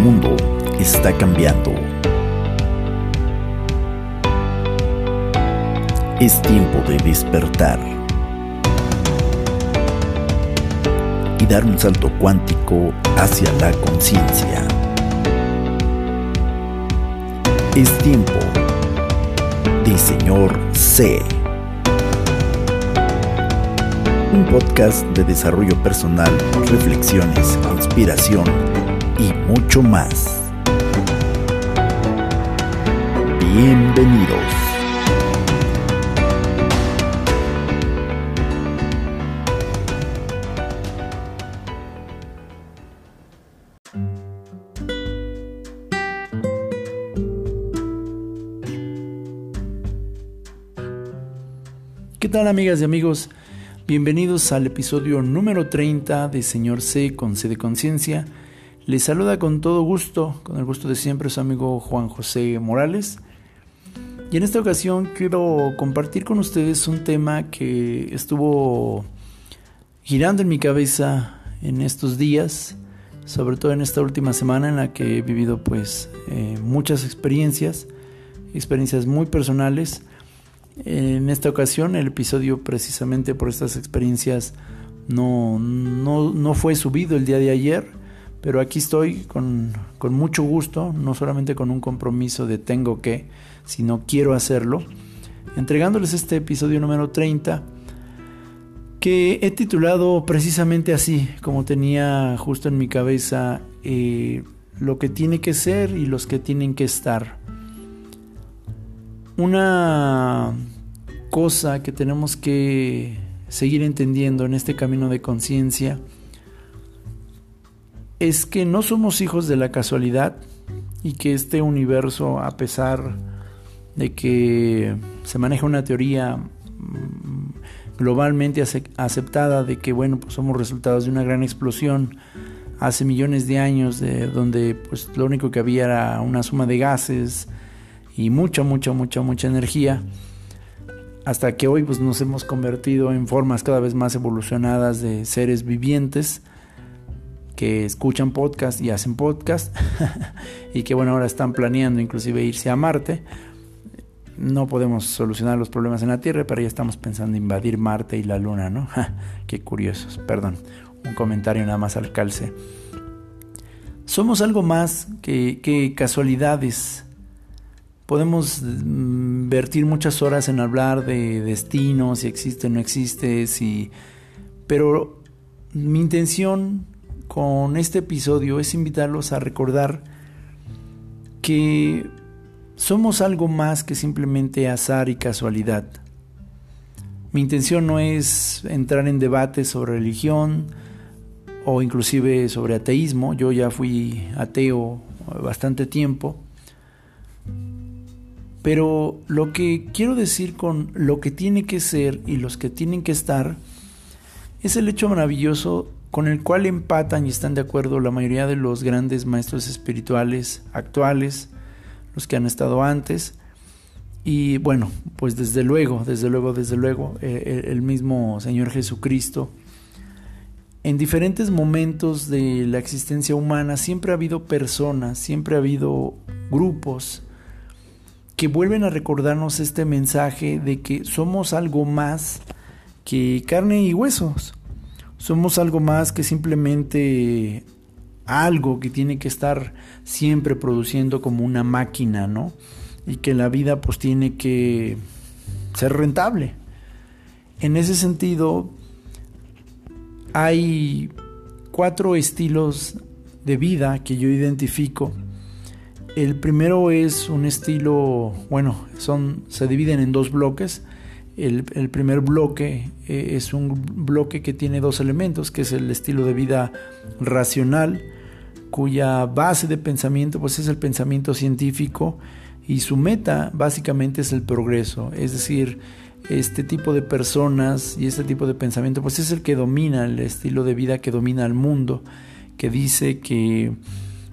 mundo está cambiando. Es tiempo de despertar y dar un salto cuántico hacia la conciencia. Es tiempo de Señor C. Un podcast de desarrollo personal, reflexiones, inspiración mucho más. Bienvenidos. ¿Qué tal amigas y amigos? Bienvenidos al episodio número 30 de Señor C con C de Conciencia. Les saluda con todo gusto, con el gusto de siempre su amigo Juan José Morales. Y en esta ocasión quiero compartir con ustedes un tema que estuvo girando en mi cabeza en estos días, sobre todo en esta última semana en la que he vivido pues eh, muchas experiencias, experiencias muy personales en esta ocasión el episodio precisamente por estas experiencias no, no, fue subido el día de ayer, pero aquí estoy con, con, mucho gusto, no solamente con un compromiso de tengo que, sino quiero hacerlo, entregándoles este episodio número 30 que he titulado precisamente así, como tenía justo en mi cabeza eh, lo que tiene que ser y los que tienen que estar. Una cosa que tenemos que seguir entendiendo en este camino de conciencia es que no somos hijos de la casualidad y que este universo, a pesar de que se maneja una teoría mm, globalmente aceptada de que bueno, pues somos resultados de una gran explosión hace millones de años de donde pues lo único que había era una suma de gases y mucha mucha mucha mucha energía hasta que hoy pues, nos hemos convertido en formas cada vez más evolucionadas de seres vivientes que escuchan podcast y hacen podcast y que bueno ahora están planeando inclusive irse a Marte. No podemos solucionar los problemas en la Tierra, pero ya estamos pensando en invadir Marte y la Luna, ¿no? Qué curiosos, perdón, un comentario nada más al calce. Somos algo más que, que casualidades podemos mm, vertir muchas horas en hablar de destino, si existe o no existe, si... pero mi intención con este episodio es invitarlos a recordar que somos algo más que simplemente azar y casualidad. Mi intención no es entrar en debates sobre religión o inclusive sobre ateísmo. Yo ya fui ateo bastante tiempo pero lo que quiero decir con lo que tiene que ser y los que tienen que estar es el hecho maravilloso con el cual empatan y están de acuerdo la mayoría de los grandes maestros espirituales actuales, los que han estado antes. Y bueno, pues desde luego, desde luego, desde luego, eh, el mismo Señor Jesucristo. En diferentes momentos de la existencia humana siempre ha habido personas, siempre ha habido grupos, que vuelven a recordarnos este mensaje de que somos algo más que carne y huesos. Somos algo más que simplemente algo que tiene que estar siempre produciendo como una máquina, ¿no? Y que la vida pues tiene que ser rentable. En ese sentido, hay cuatro estilos de vida que yo identifico el primero es un estilo, bueno, son, se dividen en dos bloques. El, primer bloque eh, es un bloque que tiene dos elementos, que es el estilo de vida racional, cuya base de pensamiento pues es el pensamiento científico y su meta básicamente es el progreso, es decir, este tipo de personas y este tipo de pensamiento pues es el que domina el estilo de vida que domina al mundo, que dice que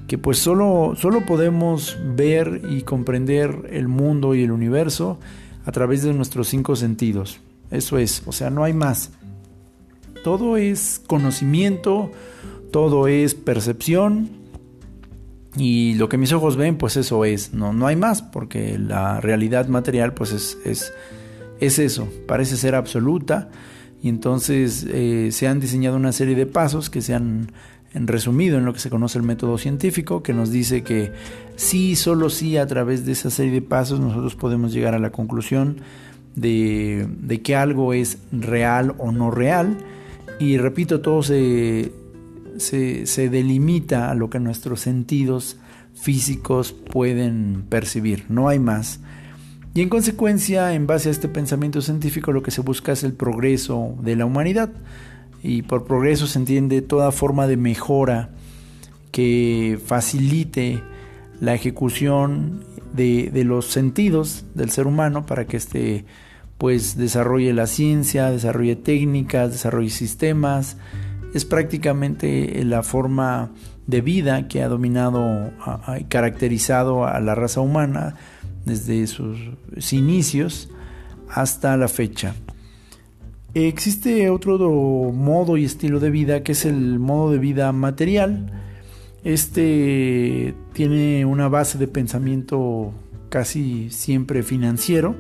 que pues solo, solo podemos ver y comprender el mundo y el universo a través de nuestros cinco sentidos. Eso es, o sea, no hay más. Todo es conocimiento, todo es percepción Y lo que mis ojos ven, pues eso es, no, no hay más, porque la realidad material, pues es, es, es eso, parece ser absoluta. Y entonces eh, se han diseñado una serie de pasos que se han resumido en lo que se conoce el método científico, que nos dice que sí, solo sí, a través de esa serie de pasos nosotros podemos llegar a la conclusión de, de que algo es real o no real. Y repito, todo se, se, delimita a lo que nuestros sentidos físicos pueden percibir, no hay más. Y en consecuencia, en base a este pensamiento científico, lo que se busca es el progreso de la humanidad. Y por progreso se entiende toda forma de mejora que facilite la ejecución de, los sentidos del ser humano para que éste pues desarrolle la ciencia, desarrolle técnicas, desarrolle sistemas, es prácticamente la forma de vida que ha dominado y caracterizado a la raza humana desde sus inicios hasta la fecha. Existe otro modo y estilo de vida que es el modo de vida material. Este tiene una base de pensamiento casi siempre financiero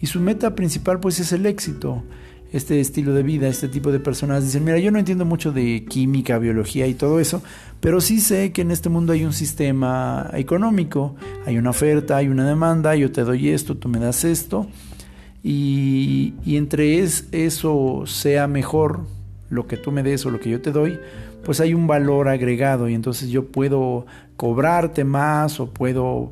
y su meta principal pues es el éxito este estilo de vida, este tipo de personas dicen, mira, yo no entiendo mucho de química, biología y todo eso, pero sí sé que en este mundo hay un sistema económico, hay una oferta, hay una demanda, yo te doy esto, tú me das esto, y, entre eso sea mejor lo que tú me des o lo que yo te doy, pues hay un valor agregado y entonces yo puedo cobrarte más o puedo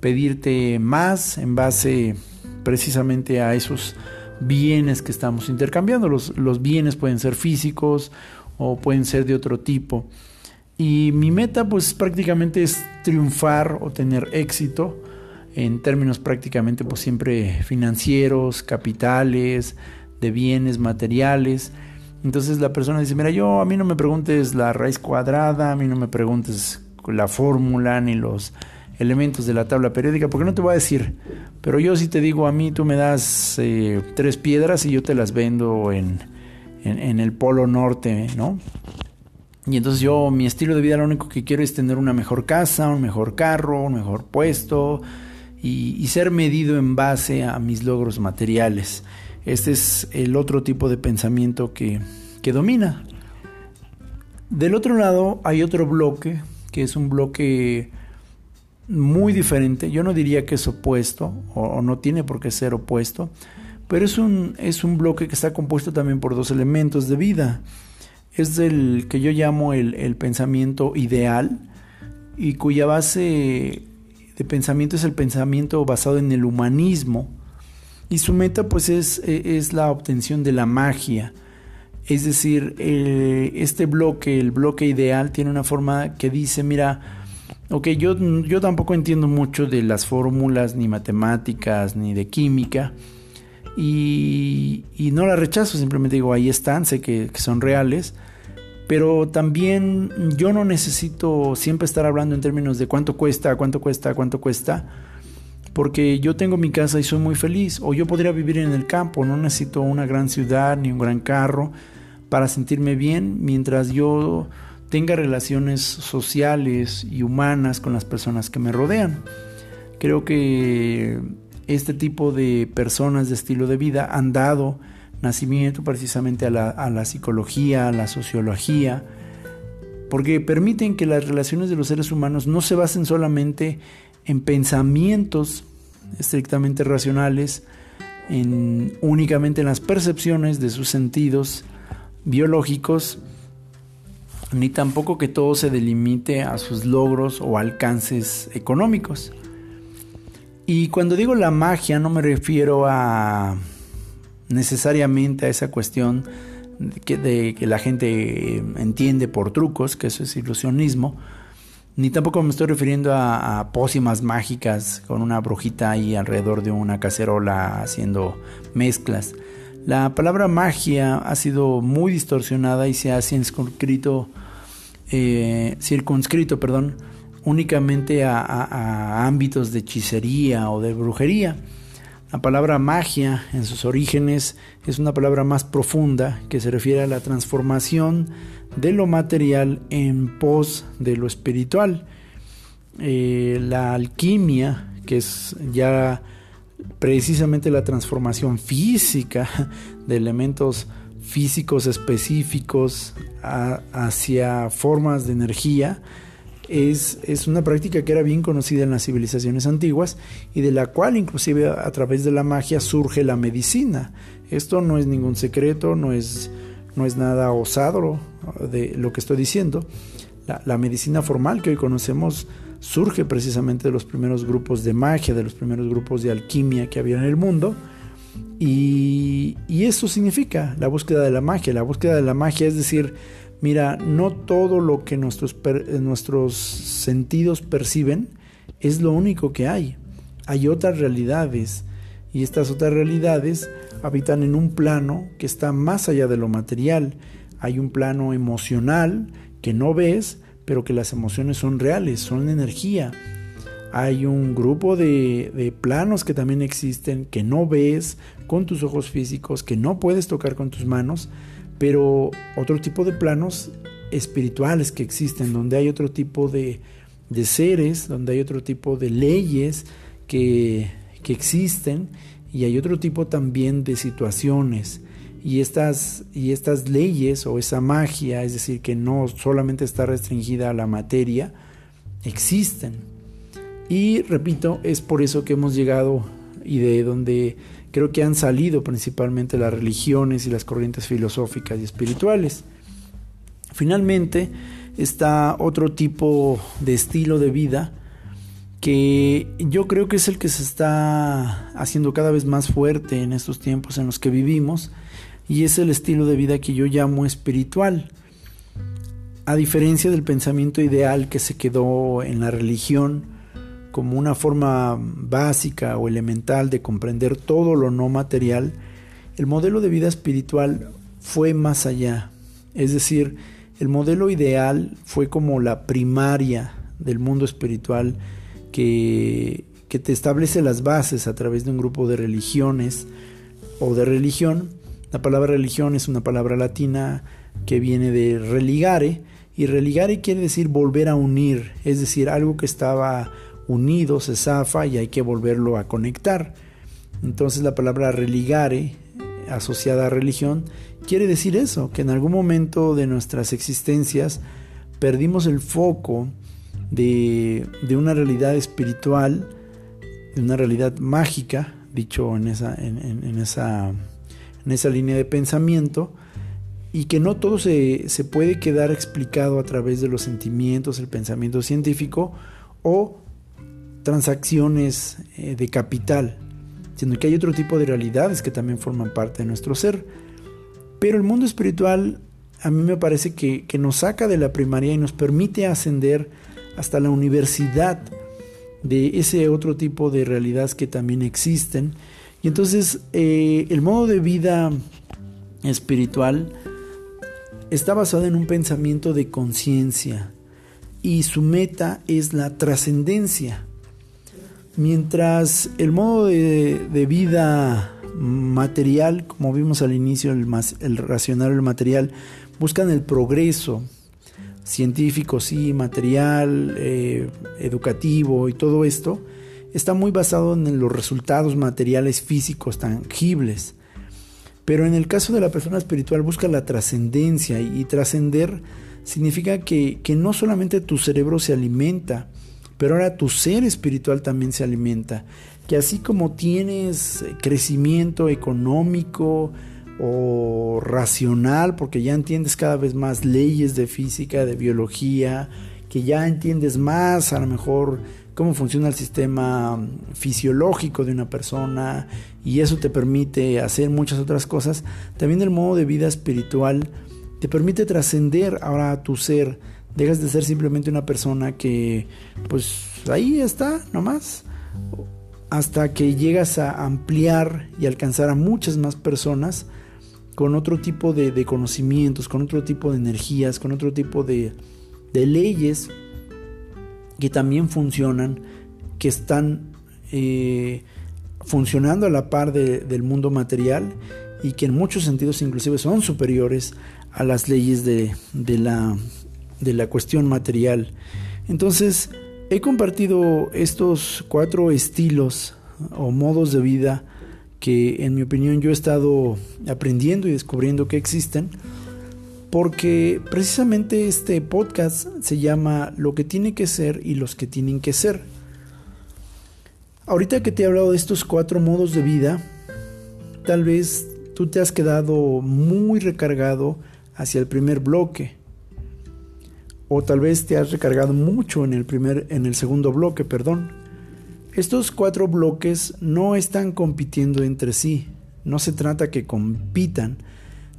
pedirte más en base precisamente a esos bienes que estamos intercambiando. Los, los bienes pueden ser físicos o pueden ser de otro tipo. Y mi meta pues prácticamente es triunfar o tener éxito en términos prácticamente pues siempre financieros, capitales, de bienes materiales. Entonces la persona dice, mira, yo a mí no me preguntes la raíz cuadrada, a mí no me preguntes la fórmula ni los elementos de la tabla periódica, porque no te voy a decir, pero yo si te digo a mí, tú me das eh, tres piedras y yo te las vendo en, en, el polo norte, ¿no? Y entonces yo, mi estilo de vida lo único que quiero es tener una mejor casa, un mejor carro, un mejor puesto y, ser medido en base a mis logros materiales. Este es el otro tipo de pensamiento que, que domina. Del otro lado hay otro bloque, que es un bloque muy diferente. Yo no diría que es opuesto o, no tiene por qué ser opuesto, pero es un, es un bloque que está compuesto también por dos elementos de vida. Es el que yo llamo el, el pensamiento ideal y cuya base de pensamiento es el pensamiento basado en el humanismo y su meta pues es, es la obtención de la magia. Es decir, eh, este bloque, el bloque ideal, tiene una forma que dice, mira, Ok, yo, yo tampoco entiendo mucho de las fórmulas, ni matemáticas, ni de química. Y, no las rechazo, simplemente digo, ahí están, sé que, son reales. Pero también yo no necesito siempre estar hablando en términos de cuánto cuesta, cuánto cuesta, cuánto cuesta. Porque yo tengo mi casa y soy muy feliz. O yo podría vivir en el campo, no necesito una gran ciudad ni un gran carro para sentirme bien mientras yo tenga relaciones sociales y humanas con las personas que me rodean. Creo que este tipo de personas de estilo de vida han dado nacimiento precisamente a la, a la psicología, a la sociología, porque permiten que las relaciones de los seres humanos no se basen solamente en pensamientos estrictamente racionales, en, únicamente en las percepciones de sus sentidos biológicos, ni tampoco que todo se delimite a sus logros o alcances económicos. Y cuando digo la magia no me refiero a necesariamente a esa cuestión de que, la gente entiende por trucos, que eso es ilusionismo, ni tampoco me estoy refiriendo a, a, pócimas mágicas con una brujita ahí alrededor de una cacerola haciendo mezclas. La palabra magia ha sido muy distorsionada y se ha circunscrito, eh, circunscrito perdón, únicamente a, ámbitos de hechicería o de brujería. La palabra magia en sus orígenes es una palabra más profunda que se refiere a la transformación de lo material en pos de lo espiritual. eh, la alquimia, que es ya precisamente la transformación física de elementos físicos específicos hacia formas de energía, es, es, una práctica que era bien conocida en las civilizaciones antiguas y de la cual inclusive a través de la magia surge la medicina. Esto no es ningún secreto, no es, no es nada osado de lo que estoy diciendo. La, medicina formal que hoy conocemos surge precisamente de los primeros grupos de magia, de los primeros grupos de alquimia que había en el mundo. Y, y, eso significa la búsqueda de la magia. La búsqueda de la magia es decir, mira, no todo lo que nuestros, nuestros sentidos perciben es lo único que hay. Hay otras realidades y estas otras realidades habitan en un plano que está más allá de lo material. Hay un plano emocional que no ves, pero que las emociones son reales, son energía. Hay un grupo de, planos que también existen que no ves con tus ojos físicos, que no puedes tocar con tus manos, pero otro tipo de planos espirituales que existen, donde hay otro tipo de, seres, donde hay otro tipo de leyes que, que existen y hay otro tipo también de situaciones y estas, y estas leyes o esa magia, es decir, que no solamente está restringida a la materia, existen. Y repito, es por eso que hemos llegado y de donde creo que han salido principalmente las religiones y las corrientes filosóficas y espirituales. Finalmente está otro tipo de estilo de vida que yo creo que es el que se está haciendo cada vez más fuerte en estos tiempos en los que vivimos y es el estilo de vida que yo llamo espiritual. A diferencia del pensamiento ideal que se quedó en la religión como una forma básica o elemental de comprender todo lo no material, el modelo de vida espiritual fue más allá. Es decir, el modelo ideal fue como la primaria del mundo espiritual que, que te establece las bases a través de un grupo de religiones o de religión la palabra religión es una palabra latina que viene de religare y religare quiere decir volver a unir, es decir, algo que estaba unido se zafa y hay que volverlo a conectar. Entonces la palabra religare asociada a religión quiere decir eso, que en algún momento de nuestras existencias perdimos el foco de, una realidad espiritual, de una realidad mágica, dicho en esa, en esa en esa línea de pensamiento y que no todo se, puede quedar explicado a través de los sentimientos, el pensamiento científico o transacciones eh, de capital, sino que hay otro tipo de realidades que también forman parte de nuestro ser. Pero el mundo espiritual a mí me parece que, nos saca de la primaria y nos permite ascender hasta la universidad de ese otro tipo de realidades que también existen y entonces eh, el modo de vida espiritual está basado en un pensamiento de conciencia y su meta es la trascendencia. Mientras el modo de, vida material, como vimos al inicio, el, el racional, el material, buscan el progreso científico, sí, material, eh, educativo y todo esto, está muy basado en los resultados materiales físicos tangibles. Pero en el caso de la persona espiritual busca la trascendencia y, trascender significa que no solamente tu cerebro se alimenta, pero ahora tu ser espiritual también se alimenta. Que así como tienes crecimiento económico o racional, porque ya entiendes cada vez más leyes de física, de biología, que ya entiendes más a lo mejor cómo funciona el sistema fisiológico de una persona y eso te permite hacer muchas otras cosas, también el modo de vida espiritual te permite trascender ahora a tu ser, dejas de ser simplemente una persona que pues ahí está nomás, hasta que llegas a ampliar y alcanzar a muchas más personas con otro tipo de, conocimientos, con otro tipo de energías, con otro tipo de, de leyes que también funcionan, que están eh, funcionando a la par del mundo material y que en muchos sentidos inclusive son superiores a las leyes de, la, de la cuestión material. Entonces, He compartido estos cuatro estilos o modos de vida que en mi opinión yo he estado aprendiendo y descubriendo que existen porque precisamente este podcast se llama Lo que tiene que ser y los que tienen que ser. Ahorita que te he hablado de estos cuatro modos de vida, tal vez tú te has quedado muy recargado hacia el primer bloque. O tal vez te has recargado mucho en el primer en el segundo bloque, perdón. Estos cuatro bloques no están compitiendo entre sí. No se trata que compitan,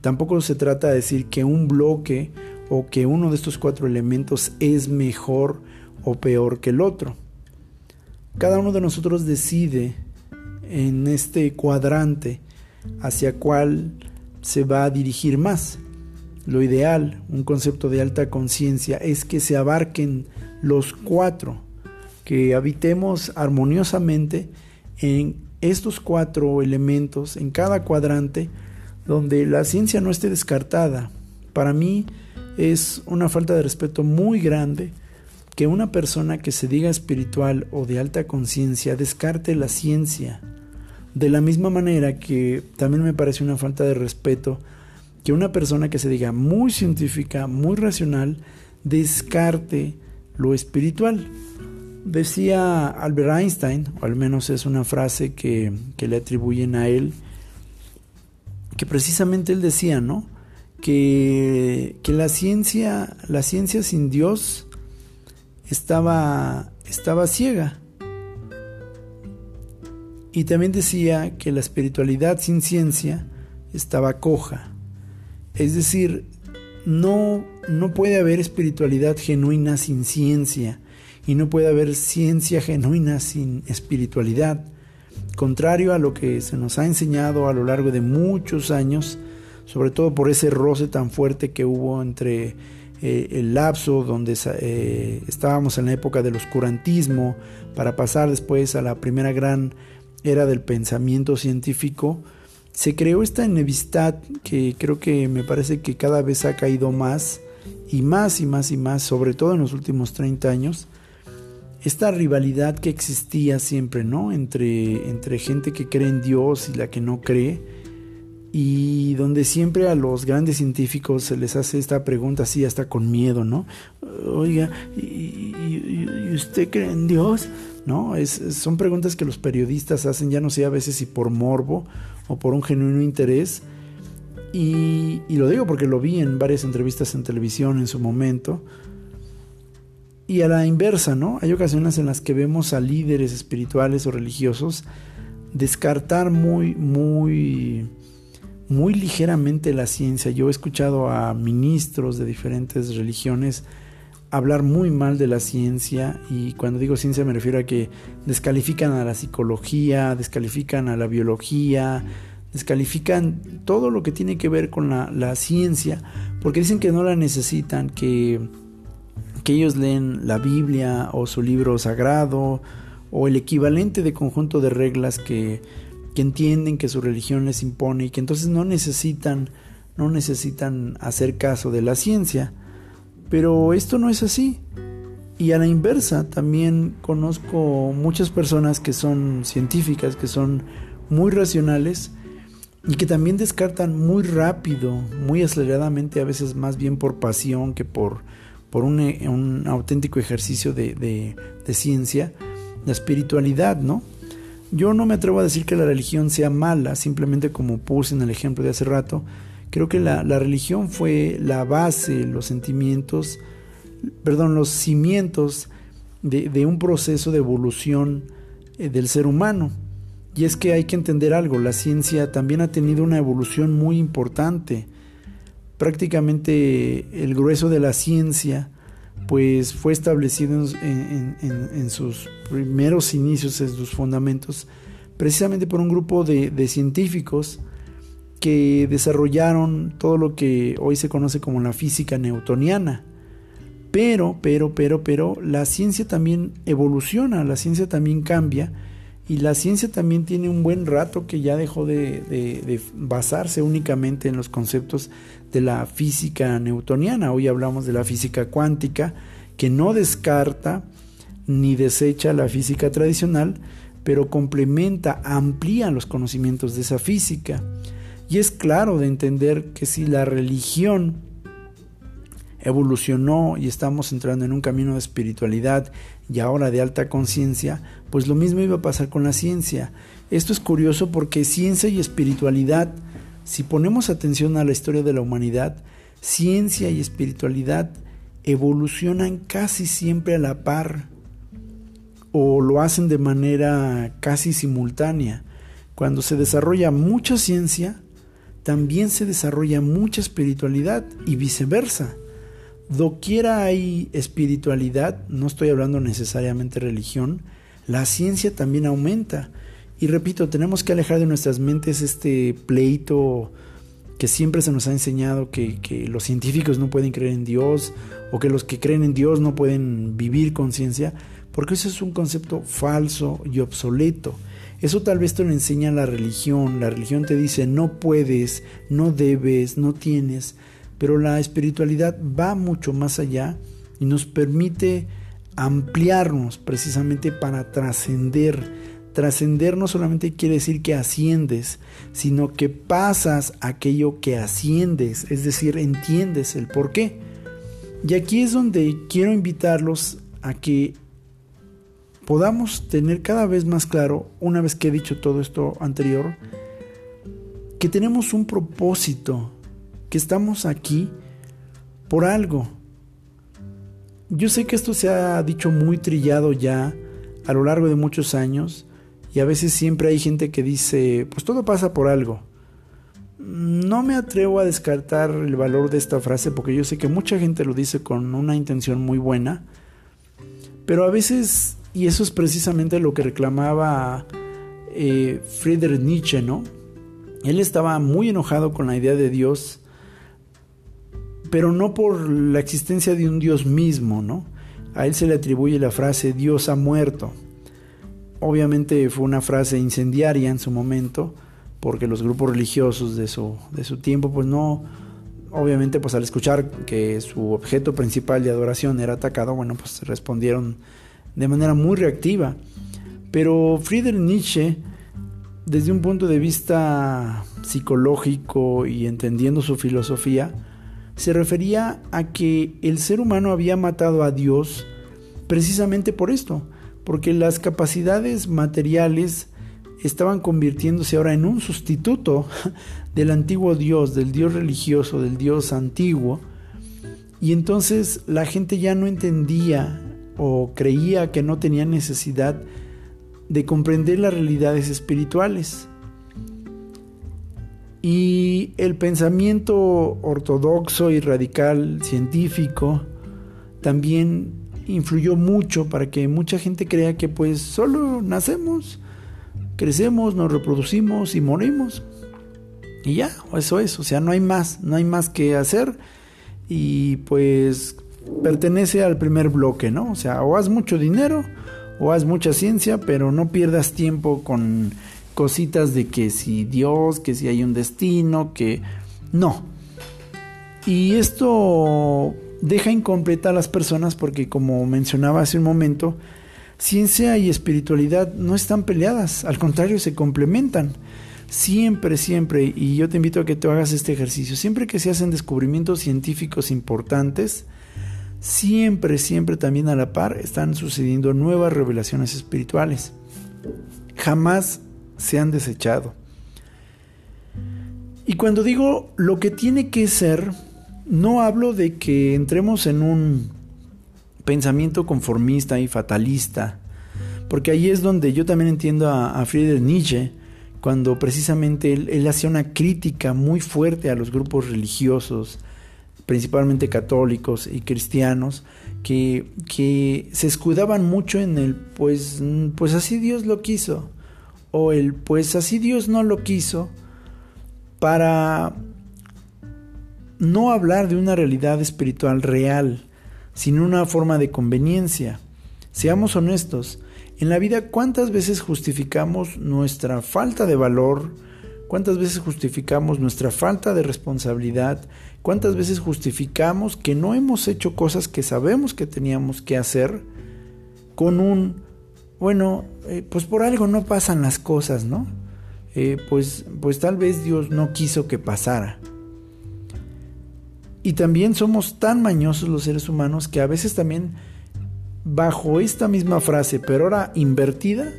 Tampoco se trata de decir que un bloque o que uno de estos cuatro elementos es mejor o peor que el otro. Cada uno de nosotros decide en este cuadrante hacia cuál se va a dirigir más. Lo ideal, un concepto de alta conciencia, es que se abarquen los cuatro, que habitemos armoniosamente en estos cuatro elementos, en cada cuadrante, donde la ciencia no esté descartada. Para mí es una falta de respeto muy grande que una persona que se diga espiritual o de alta conciencia descarte la ciencia. De la misma manera que también me parece una falta de respeto que una persona que se diga muy científica, muy racional, descarte lo espiritual. Decía Albert Einstein, o al menos es una frase que, que le atribuyen a él, que precisamente él decía, ¿no? Que, que la ciencia, la ciencia sin Dios estaba, estaba ciega. Y también decía que la espiritualidad sin ciencia estaba coja. Es decir, no, no puede haber espiritualidad genuina sin ciencia y no puede haber ciencia genuina sin espiritualidad. Contrario a lo que se nos ha enseñado a lo largo de muchos años, sobre todo por ese roce tan fuerte que hubo entre eh, el lapso donde eh, estábamos en la época del oscurantismo para pasar después a la primera gran era del pensamiento científico, se creó esta enemistad que creo que me parece que cada vez ha caído más y más y más y más, sobre todo en los últimos 30 años, esta rivalidad que existía siempre, ¿no? Entre, entre gente que cree en Dios y la que no cree, y donde siempre a los grandes científicos se les hace esta pregunta así, hasta con miedo, ¿no? Oiga, ¿y, usted cree en Dios? ¿No? Es, son preguntas que los periodistas hacen, ya no sé a veces si por morbo o por un genuino interés. Y, y lo digo porque lo vi en varias entrevistas en televisión en su momento y a la inversa, ¿no? Hay ocasiones en las que vemos a líderes espirituales o religiosos descartar muy, muy, muy ligeramente la ciencia. Yo he escuchado a ministros de diferentes religiones hablar muy mal de la ciencia y cuando digo ciencia me refiero a que descalifican a la psicología, descalifican a la biología, descalifican todo lo que tiene que ver con la, ciencia porque dicen que no la necesitan, que que ellos leen la Biblia o su libro sagrado o el equivalente de conjunto de reglas que, que entienden que su religión les impone y que entonces no necesitan no necesitan hacer caso de la ciencia. Pero esto no es así. Y a la inversa, también conozco muchas personas que son científicas, que son muy racionales y que también descartan muy rápido, muy aceleradamente, a veces más bien por pasión que por por un, auténtico ejercicio de, ciencia, la espiritualidad, ¿no? Yo no me atrevo a decir que la religión sea mala, simplemente como puse en el ejemplo de hace rato, creo que la, religión fue la base, los sentimientos, perdón, los cimientos de, de un proceso de evolución eh, del ser humano. Y es que hay que entender algo, la ciencia también ha tenido una evolución muy importante prácticamente el grueso de la ciencia pues fue establecido en, sus primeros inicios, en sus fundamentos, precisamente por un grupo de, de, científicos que desarrollaron todo lo que hoy se conoce como la física newtoniana. Pero, pero, pero, pero, la ciencia también evoluciona, la ciencia también cambia y la ciencia también tiene un buen rato que ya dejó de, basarse únicamente en los conceptos de la física newtoniana. Hoy hablamos de la física cuántica, que no descarta ni desecha la física tradicional, pero complementa, amplía los conocimientos de esa física. Y es claro de entender que si la religión evolucionó y estamos entrando en un camino de espiritualidad y ahora de alta conciencia, pues lo mismo iba a pasar con la ciencia. Esto es curioso porque ciencia y espiritualidad, si ponemos atención a la historia de la humanidad, ciencia y espiritualidad evolucionan casi siempre a la par o lo hacen de manera casi simultánea. Cuando se desarrolla mucha ciencia, también se desarrolla mucha espiritualidad y viceversa. Doquiera hay espiritualidad, no estoy hablando necesariamente religión, la ciencia también aumenta. Y repito, tenemos que alejar de nuestras mentes este pleito que siempre se nos ha enseñado que, que, los científicos no pueden creer en Dios o que los que creen en Dios no pueden vivir conciencia, porque eso es un concepto falso y obsoleto. Eso tal vez te lo enseña la religión. La religión te dice no puedes, no debes, no tienes. Pero la espiritualidad va mucho más allá y nos permite ampliarnos precisamente para trascender. Trascender no solamente quiere decir que asciendes, sino que pasas aquello que asciendes, es decir, entiendes el por qué. Y aquí es donde quiero invitarlos a que podamos tener cada vez más claro, una vez que he dicho todo esto anterior, que tenemos un propósito, que estamos aquí por algo. Yo sé que esto se ha dicho muy trillado ya a lo largo de muchos años y a veces siempre hay gente que dice, pues todo pasa por algo. No me atrevo a descartar el valor de esta frase porque yo sé que mucha gente lo dice con una intención muy buena, pero a veces y eso es precisamente lo que reclamaba eh, Friedrich Nietzsche, ¿no? Él estaba muy enojado con la idea de Dios, pero no por la existencia de un Dios mismo, ¿no? A él se le atribuye la frase Dios ha muerto. Obviamente fue una frase incendiaria en su momento, porque los grupos religiosos de su, de su tiempo, pues no, obviamente pues al escuchar que su objeto principal de adoración era atacado, bueno, pues respondieron de manera muy reactiva. Pero Friedrich Nietzsche, desde un punto de vista psicológico y entendiendo su filosofía, se refería a que el ser humano había matado a Dios precisamente por esto, porque las capacidades materiales estaban convirtiéndose ahora en un sustituto del antiguo Dios, del Dios religioso, del Dios antiguo, y entonces la gente ya no entendía o creía que no tenía necesidad de comprender las realidades espirituales. Y el pensamiento ortodoxo y radical científico también influyó mucho para que mucha gente crea que pues solo nacemos, crecemos, nos reproducimos y morimos. Y ya, eso es, o sea, no hay más, no hay más que hacer. Y pues pertenece al primer bloque, ¿no? O sea, o haz mucho dinero o haz mucha ciencia, pero no pierdas tiempo con cositas de que si Dios, que si hay un destino, que no. Y esto deja incompleta a las personas porque como mencionaba hace un momento, ciencia y espiritualidad no están peleadas, al contrario se complementan. Siempre, siempre, y yo te invito a que tú hagas este ejercicio, siempre que se hacen descubrimientos científicos importantes, siempre, siempre también a la par están sucediendo nuevas revelaciones espirituales. Jamás se han desechado. Y cuando digo lo que tiene que ser, no hablo de que entremos en un pensamiento conformista y fatalista, porque ahí es donde yo también entiendo a, Friedrich Nietzsche, cuando precisamente él, él hacía una crítica muy fuerte a los grupos religiosos, principalmente católicos y cristianos, que, que, se escudaban mucho en el pues, pues así Dios lo quiso, o el pues así Dios no lo quiso, para no hablar de una realidad espiritual real, sino una forma de conveniencia. Seamos honestos, en la vida cuántas veces justificamos nuestra falta de valor, cuántas veces justificamos nuestra falta de responsabilidad, ¿Cuántas veces justificamos que no hemos hecho cosas que sabemos que teníamos que hacer con un, bueno, eh, pues por algo no pasan las cosas, ¿no? Eh, pues, pues tal vez Dios no quiso que pasara. Y también somos tan mañosos los seres humanos que a veces también bajo esta misma frase, pero ahora invertida,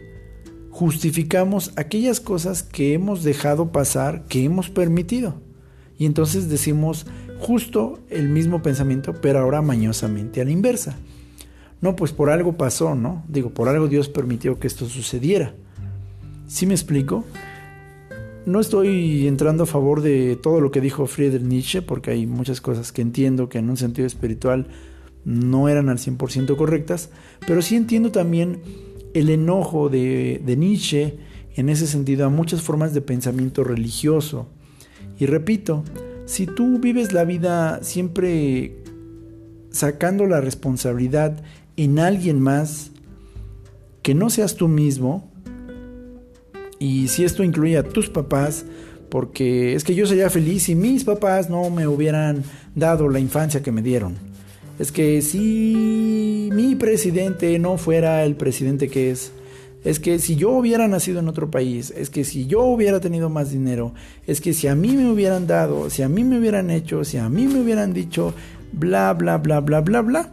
justificamos aquellas cosas que hemos dejado pasar, que hemos permitido. Y entonces decimos justo el mismo pensamiento, pero ahora mañosamente a la inversa. No, pues por algo pasó, ¿no? Digo, por algo Dios permitió que esto sucediera. ¿Sí me explico? No estoy entrando a favor de todo lo que dijo Friedrich Nietzsche, porque hay muchas cosas que entiendo que en un sentido espiritual no eran al 100% correctas, pero sí entiendo también el enojo de, de Nietzsche en ese sentido a muchas formas de pensamiento religioso. Y repito, si tú vives la vida siempre sacando la responsabilidad en alguien más que no seas tú mismo, y si esto incluye a tus papás, porque es que yo sería feliz si mis papás no me hubieran dado la infancia que me dieron. Es que si mi presidente no fuera el presidente que es, es que si yo hubiera nacido en otro país, es que si yo hubiera tenido más dinero, es que si a mí me hubieran dado, si a mí me hubieran hecho, si a mí me hubieran dicho, bla, bla, bla, bla, bla, bla.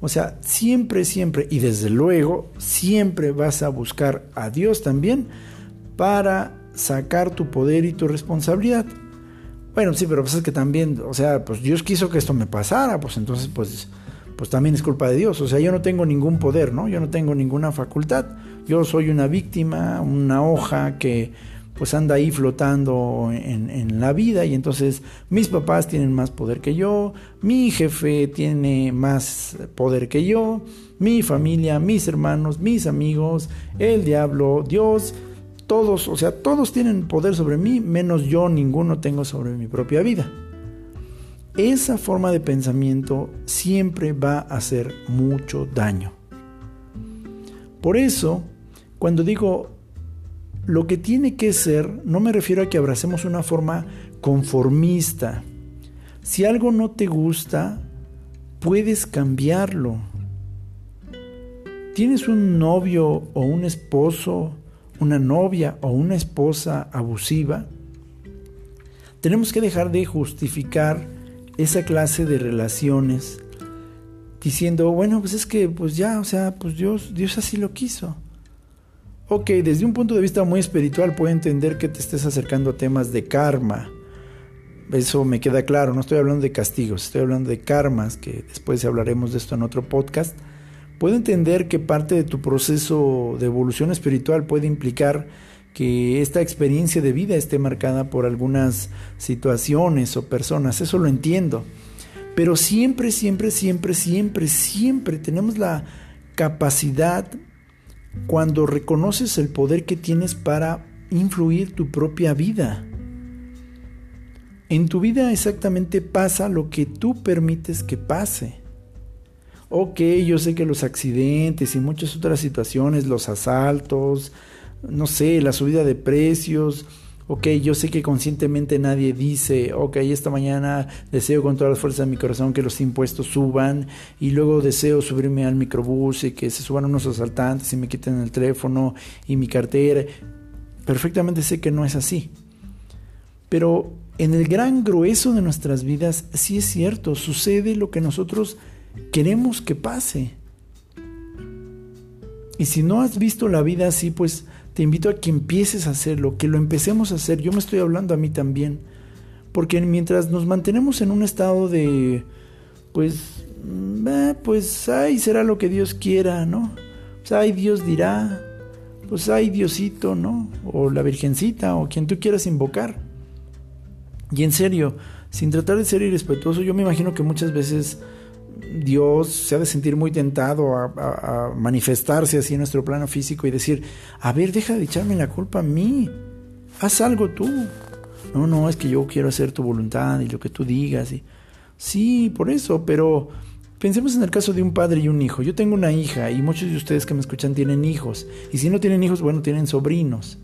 O sea, siempre, siempre, y desde luego, siempre vas a buscar a Dios también para sacar tu poder y tu responsabilidad. Bueno, sí, pero pues es que también, o sea, pues Dios quiso que esto me pasara, pues entonces pues pues también es culpa de Dios. O sea, yo no tengo ningún poder, ¿no? Yo no tengo ninguna facultad. Yo soy una víctima, una hoja que pues anda ahí flotando en, en, la vida y entonces mis papás tienen más poder que yo, mi jefe tiene más poder que yo, mi familia, mis hermanos, mis amigos, el diablo, Dios, todos, o sea, todos tienen poder sobre mí, menos yo ninguno tengo sobre mi propia vida. Esa forma de pensamiento siempre va a hacer mucho daño. Por eso, cuando digo lo que tiene que ser, no me refiero a que abracemos una forma conformista. Si algo no te gusta, puedes cambiarlo. Tienes un novio o un esposo una novia o una esposa abusiva, tenemos que dejar de justificar esa clase de relaciones diciendo, bueno, pues es que pues ya, o sea, pues Dios, Dios así lo quiso. Ok, desde un punto de vista muy espiritual puedo entender que te estés acercando a temas de karma. Eso me queda claro, no estoy hablando de castigos, estoy hablando de karmas, que después hablaremos de esto en otro podcast. Puedo entender que parte de tu proceso de evolución espiritual puede implicar que esta experiencia de vida esté marcada por algunas situaciones o personas, eso lo entiendo. Pero siempre, siempre, siempre, siempre, siempre tenemos la capacidad cuando reconoces el poder que tienes para influir tu propia vida. En tu vida exactamente pasa lo que tú permites que pase. Ok, yo sé que los accidentes y muchas otras situaciones, los asaltos, no sé, la subida de precios, ok, yo sé que conscientemente nadie dice, ok, esta mañana deseo con todas las fuerzas de mi corazón que los impuestos suban y luego deseo subirme al microbús y que se suban unos asaltantes y me quiten el teléfono y mi cartera. Perfectamente sé que no es así. Pero en el gran grueso de nuestras vidas sí es cierto, sucede lo que nosotros queremos que pase. Y si no has visto la vida así, pues te invito a que empieces a hacerlo, que lo empecemos a hacer. Yo me estoy hablando a mí también. Porque mientras nos mantenemos en un estado de, pues, mm, eh, pues, ay, será lo que Dios quiera, ¿no? Pues, ay, Dios dirá, pues, ay, Diosito, ¿no? O la Virgencita, o quien tú quieras invocar. Y en serio, sin tratar de ser irrespetuoso, yo me imagino que muchas veces Dios se ha de sentir muy tentado a, manifestarse así en nuestro plano físico y decir, a ver, deja de echarme la culpa a mí, haz algo tú. No, no, es que yo quiero hacer tu voluntad y lo que tú digas. Y... Sí, por eso, pero pensemos en el caso de un padre y un hijo. Yo tengo una hija y muchos de ustedes que me escuchan tienen hijos. Y si no tienen hijos, bueno, tienen sobrinos.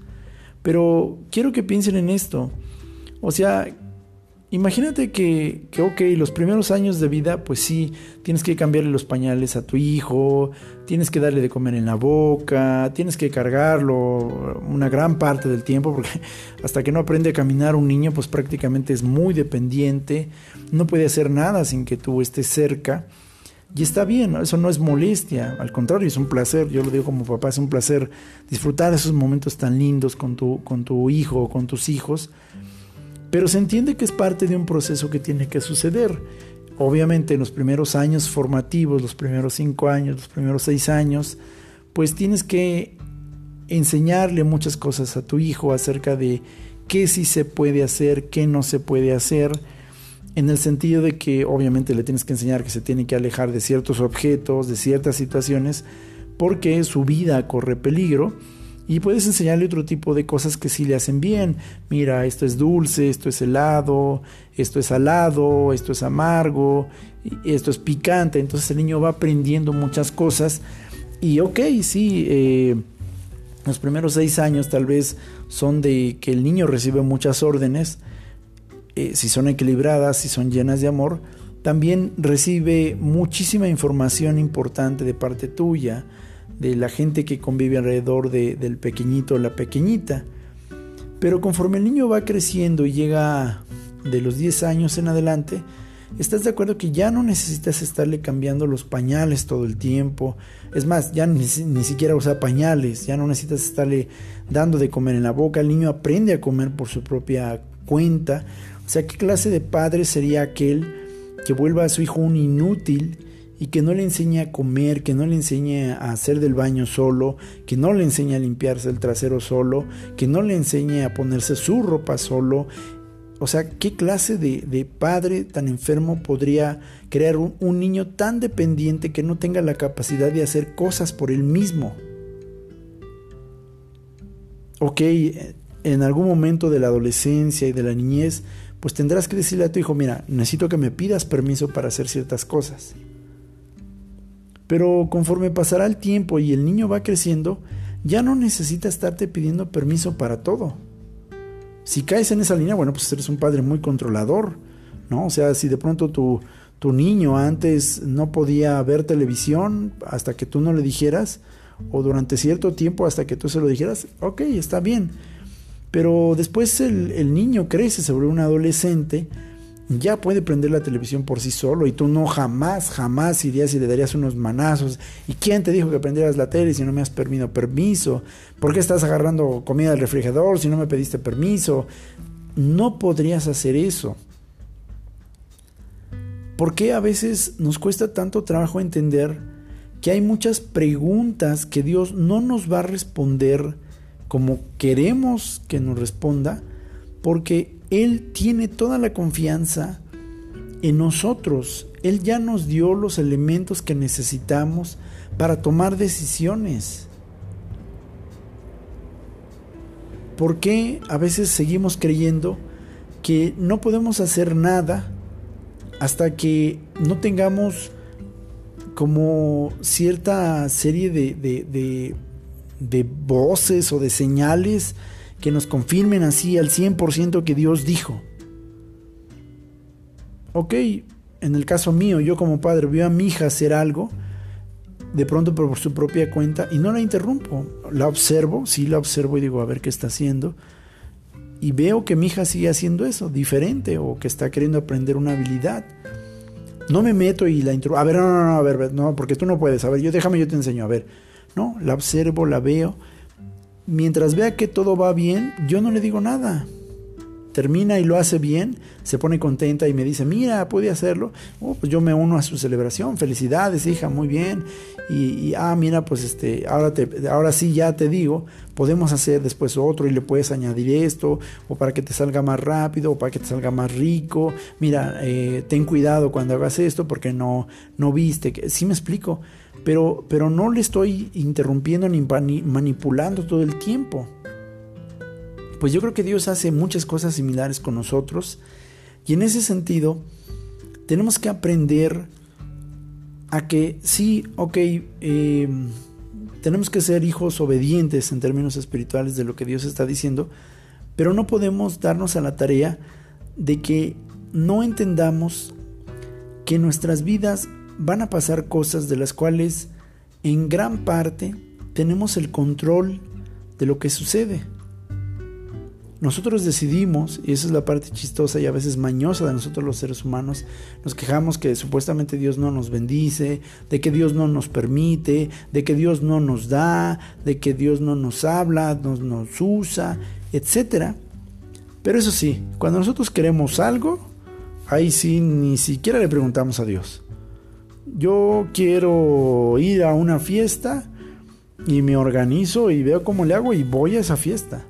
Pero quiero que piensen en esto. O sea, imagínate que, que, ok, los primeros años de vida, pues sí, tienes que cambiarle los pañales a tu hijo, tienes que darle de comer en la boca, tienes que cargarlo una gran parte del tiempo, porque hasta que no aprende a caminar un niño, pues prácticamente es muy dependiente, no puede hacer nada sin que tú estés cerca. Y está bien, eso no es molestia, al contrario, es un placer, yo lo digo como papá, es un placer disfrutar esos momentos tan lindos con tu, con tu hijo o con tus hijos, pero se entiende que es parte de un proceso que tiene que suceder. Obviamente en los primeros años formativos, los primeros cinco años, los primeros seis años, pues tienes que enseñarle muchas cosas a tu hijo acerca de qué sí se puede hacer, qué no se puede hacer, en el sentido de que obviamente le tienes que enseñar que se tiene que alejar de ciertos objetos, de ciertas situaciones, porque su vida corre peligro. Y puedes enseñarle otro tipo de cosas que sí le hacen bien. Mira, esto es dulce, esto es helado, esto es salado, esto es amargo, esto es picante. Entonces el niño va aprendiendo muchas cosas. Y ok, sí, eh, los primeros seis años tal vez son de que el niño recibe muchas órdenes eh, si son equilibradas, si son llenas de amor, también recibe muchísima información importante de parte tuya, de la gente que convive alrededor del pequeñito o la pequeñita. Pero conforme el niño va creciendo y llega de los 10 años en adelante, ¿estás de acuerdo que ya no necesitas estarle cambiando los pañales todo el tiempo? Es más, ya ni, ni, siquiera usa pañales, ya no necesitas estarle dando de comer en la boca, el niño aprende a comer por su propia cuenta, o sea, ¿qué clase de padre sería aquel que vuelva a su hijo un inútil y que no le enseñe a comer, que no le enseñe a hacer del baño solo, que no le enseñe a limpiarse el trasero solo, que no le enseñe a ponerse su ropa solo? O sea, ¿qué clase de, padre tan enfermo podría crear un, un niño tan dependiente que no tenga la capacidad de hacer cosas por él mismo? Ok, en algún momento de la adolescencia y de la niñez, pues tendrás que decirle a tu hijo, mira, necesito que me pidas permiso para hacer ciertas cosas. Pero conforme pasará el tiempo y el niño va creciendo, ya no necesita estarte pidiendo permiso para todo. Si caes en esa línea, bueno, pues eres un padre muy controlador, ¿no? O sea, si de pronto tu, tu niño antes no podía ver televisión hasta que tú no le dijeras, o durante cierto tiempo hasta que tú se lo dijeras, ok, está bien pero después el, niño crece sobre un adolescente, ya puede prender la televisión por sí solo y tú no jamás, jamás irías y le darías unos manazos. ¿Y quién te dijo que prendieras la tele si no me has permitido permiso? ¿Por qué estás agarrando comida del refrigerador si no me pediste permiso? No podrías hacer eso. ¿Por qué a veces nos cuesta tanto trabajo entender que hay muchas preguntas que Dios no nos va a responder como queremos que nos responda, porque Él tiene toda la confianza en nosotros. Él ya nos dio los elementos que necesitamos para tomar decisiones. ¿Por qué a veces seguimos creyendo que no podemos hacer nada hasta que no tengamos como cierta serie de, de, de voces o de señales que nos confirmen así al 100% que Dios dijo. Ok, en el caso mío, yo como padre veo a mi hija hacer algo, de pronto por su propia cuenta, y no la interrumpo, la observo, sí la observo y digo, a ver qué está haciendo, y veo que mi hija sigue haciendo eso, diferente, o que está queriendo aprender una habilidad. No me meto y la interrumpo, a ver, no, no, no, a ver, no, porque tú no puedes, a ver, yo déjame, yo te enseño, a ver, no, la observo, la veo. Mientras vea que todo va bien, yo no le digo nada. Termina y lo hace bien, se pone contenta y me dice, mira, puede hacerlo. Oh, pues yo me uno a su celebración, felicidades, hija, muy bien. Y, ah, mira, pues este, ahora, te, ahora sí ya te digo, podemos hacer después otro y le puedes añadir esto, o para que te salga más rápido, o para que te salga más rico. Mira, eh, ten cuidado cuando hagas esto porque no, no viste. Que, sí me explico pero, pero no le estoy interrumpiendo ni manipulando todo el tiempo. Pues yo creo que Dios hace muchas cosas similares con nosotros y en ese sentido tenemos que aprender a que sí, ok, eh, tenemos que ser hijos obedientes en términos espirituales de lo que Dios está diciendo, pero no podemos darnos a la tarea de que no entendamos que nuestras vidas van a pasar cosas de las cuales en gran parte tenemos el control de lo que sucede. Nosotros decidimos, y esa es la parte chistosa y a veces mañosa de nosotros los seres humanos, nos quejamos que supuestamente Dios no nos bendice, de que Dios no nos permite, de que Dios no nos da, de que Dios no nos habla, nos, nos usa, etc. Pero eso sí, cuando nosotros queremos algo, ahí sí ni siquiera le preguntamos a Dios. Yo quiero ir a una fiesta y me organizo y veo cómo le hago y voy a esa fiesta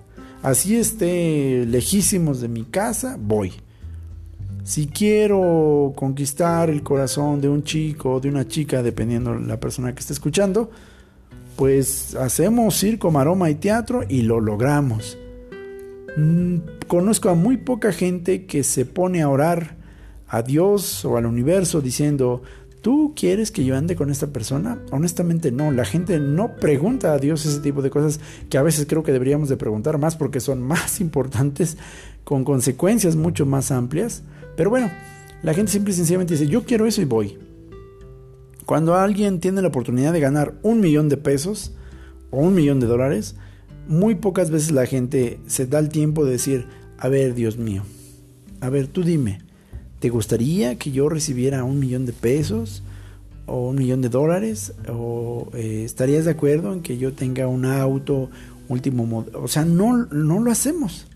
así esté lejísimos de mi casa, voy. Si quiero conquistar el corazón de un chico o de una chica, dependiendo de la persona que esté escuchando, pues hacemos circo, maroma y teatro y lo logramos. Mm, conozco a muy poca gente que se pone a orar a Dios o al universo diciendo, ¿Tú quieres que yo ande con esta persona? Honestamente no, la gente no pregunta a Dios ese tipo de cosas que a veces creo que deberíamos de preguntar más porque son más importantes con consecuencias mucho más amplias. Pero bueno, la gente simple y sencillamente dice, yo quiero eso y voy. Cuando alguien tiene la oportunidad de ganar un millón de pesos o un millón de dólares, muy pocas veces la gente se da el tiempo de decir, a ver, Dios mío, a ver, tú dime, ¿Te gustaría que yo recibiera un millón de pesos o un millón de dólares? ¿O eh, estarías de acuerdo en que yo tenga un auto último modelo? O sea, no, no lo hacemos.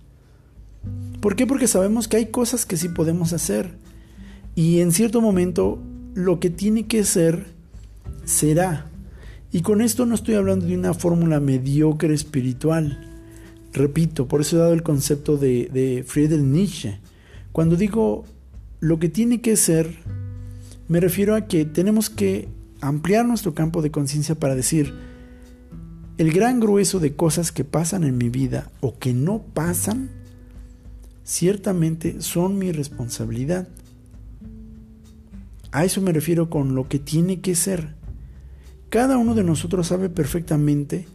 ¿Por qué? Porque sabemos que hay cosas que sí podemos hacer. Y en cierto momento lo que tiene que ser será. Y con esto no estoy hablando de una fórmula mediocre espiritual. Repito, por eso he dado el concepto de, de Friedrich Nietzsche. Cuando digo lo que tiene que ser, me refiero a que tenemos que ampliar nuestro campo de conciencia para decir, el gran grueso de cosas que pasan en mi vida o que no pasan, ciertamente son mi responsabilidad. A eso me refiero con lo que tiene que ser. Cada uno de nosotros sabe perfectamente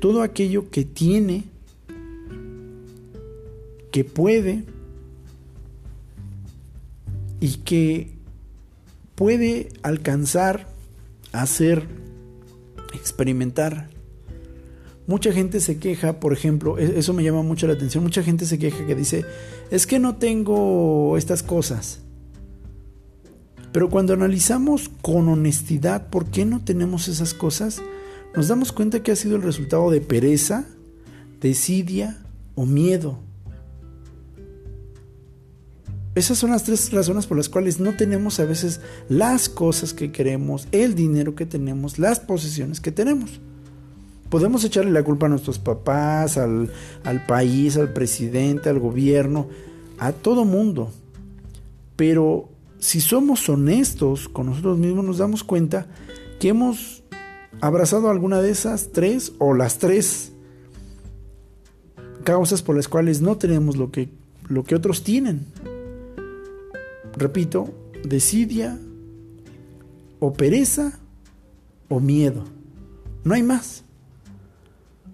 todo aquello que tiene, que puede, y que puede alcanzar, hacer, experimentar. Mucha gente se queja, por ejemplo, e-, eso me llama mucho la atención, mucha gente se queja que dice, es que no tengo estas cosas. Pero cuando analizamos con honestidad por qué no tenemos esas cosas, nos damos cuenta que ha sido el resultado de pereza, desidia o miedo. Esas son las tres razones por las cuales no tenemos a veces las cosas que queremos, el dinero que tenemos, las posesiones que tenemos. Podemos echarle la culpa a nuestros papás, al, país, al presidente, al gobierno, a todo mundo. Pero si somos honestos con nosotros mismos, nos damos cuenta que hemos abrazado alguna de esas tres o las tres causas por las cuales no tenemos lo que, lo que otros tienen repito, desidia o pereza o miedo. No hay más.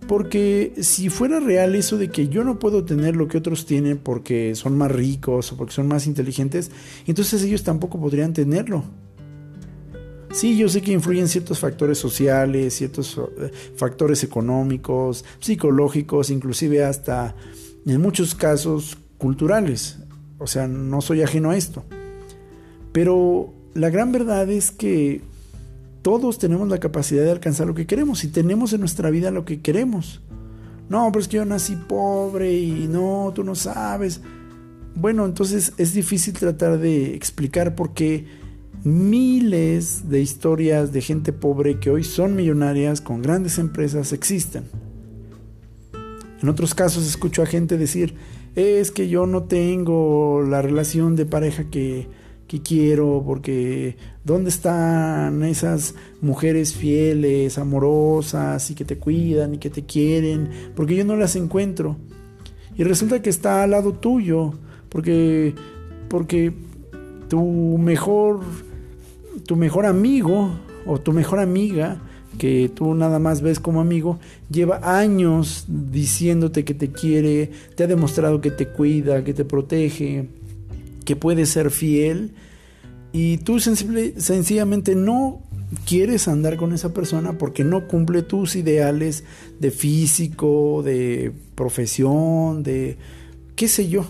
Porque si fuera real eso de que yo no puedo tener lo que otros tienen porque son más ricos o porque son más inteligentes, entonces ellos tampoco podrían tenerlo. Sí, yo sé que influyen ciertos factores sociales, ciertos eh, factores económicos, psicológicos, inclusive hasta en muchos casos culturales. O sea, no soy ajeno a esto. Pero la gran verdad es que todos tenemos la capacidad de alcanzar lo que queremos y tenemos en nuestra vida lo que queremos. No, pero es que yo nací pobre y no, tú no sabes. Bueno, entonces es difícil tratar de explicar por qué miles de historias de gente pobre que hoy son millonarias con grandes empresas existen. En otros casos escucho a gente decir, es que yo no tengo la relación de pareja que que quiero, porque ¿dónde están esas mujeres fieles, amorosas y que te cuidan y que te quieren? Porque yo no las encuentro. Y resulta que está al lado tuyo, porque porque tu mejor tu mejor amigo o tu mejor amiga que tú nada más ves como amigo, lleva años diciéndote que te quiere, te ha demostrado que te cuida, que te protege, que puede ser fiel y tú sencillamente no quieres andar con esa persona porque no cumple tus ideales de físico, de profesión, de qué sé yo.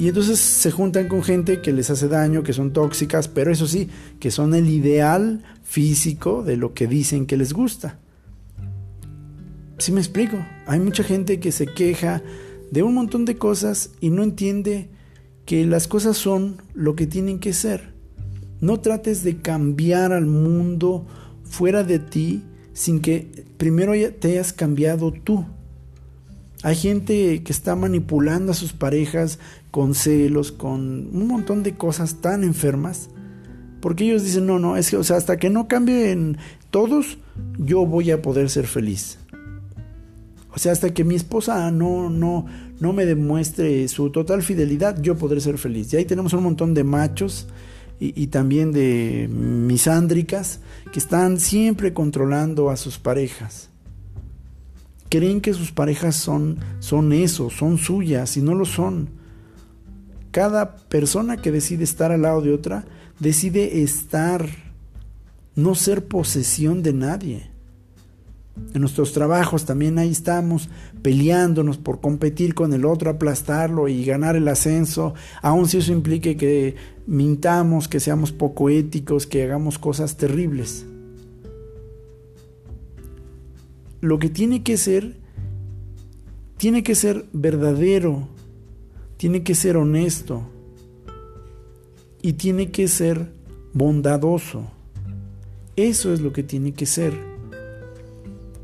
Y entonces se juntan con gente que les hace daño, que son tóxicas, pero eso sí, que son el ideal físico de lo que dicen que les gusta. Si me explico, hay mucha gente que se queja de un montón de cosas y no entiende que las cosas son lo que tienen que ser. No trates de cambiar al mundo fuera de ti sin que primero te hayas cambiado tú. Hay gente que está manipulando a sus parejas con celos, con un montón de cosas tan enfermas, porque ellos dicen, no, no, es que, o sea, hasta que no cambien todos, yo voy a poder ser feliz. O sea, hasta que mi esposa no, no, no me demuestre su total fidelidad, yo podré ser feliz. Y ahí tenemos un montón de machos y, también de misándricas que están siempre controlando a sus parejas. Creen que sus parejas son, son eso, son suyas y no lo son. Cada persona que decide estar al lado de otra decide estar, no ser posesión de nadie. En nuestros trabajos también ahí estamos peleándonos por competir con el otro, aplastarlo y ganar el ascenso, aun si eso implique que mintamos, que seamos poco éticos, que hagamos cosas terribles. Lo que tiene que ser, tiene que ser verdadero, tiene que ser honesto y tiene que ser bondadoso. Eso es lo que tiene que ser.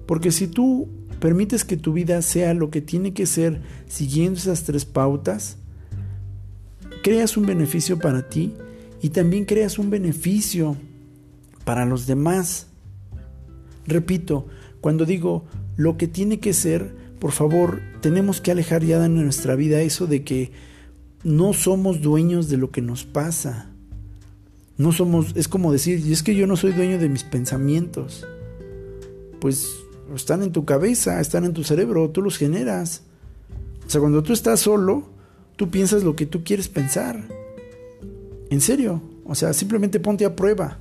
Porque si tú permites que tu vida sea lo que tiene que ser siguiendo esas tres pautas, creas un beneficio para ti y también creas un beneficio para los demás. Repito, cuando digo lo que tiene que ser, por favor, tenemos que alejar ya de nuestra vida eso de que no somos dueños de lo que nos pasa. No somos, es como decir, y es que yo no soy dueño de mis pensamientos. Pues están en tu cabeza, están en tu cerebro, tú los generas. O sea, cuando tú estás solo, tú piensas lo que tú quieres pensar. En serio, o sea, simplemente ponte a prueba.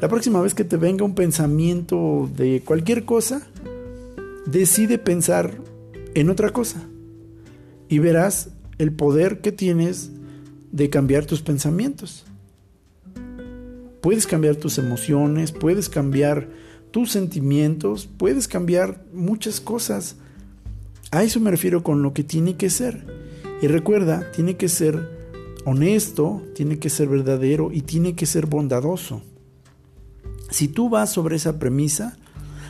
La próxima vez que te venga un pensamiento de cualquier cosa, decide pensar en otra cosa y verás el poder que tienes de cambiar tus pensamientos. Puedes cambiar tus emociones, puedes cambiar tus sentimientos, puedes cambiar muchas cosas. A eso me refiero con lo que tiene que ser. Y recuerda, tiene que ser honesto, tiene que ser verdadero y tiene que ser bondadoso. Si tú vas sobre esa premisa,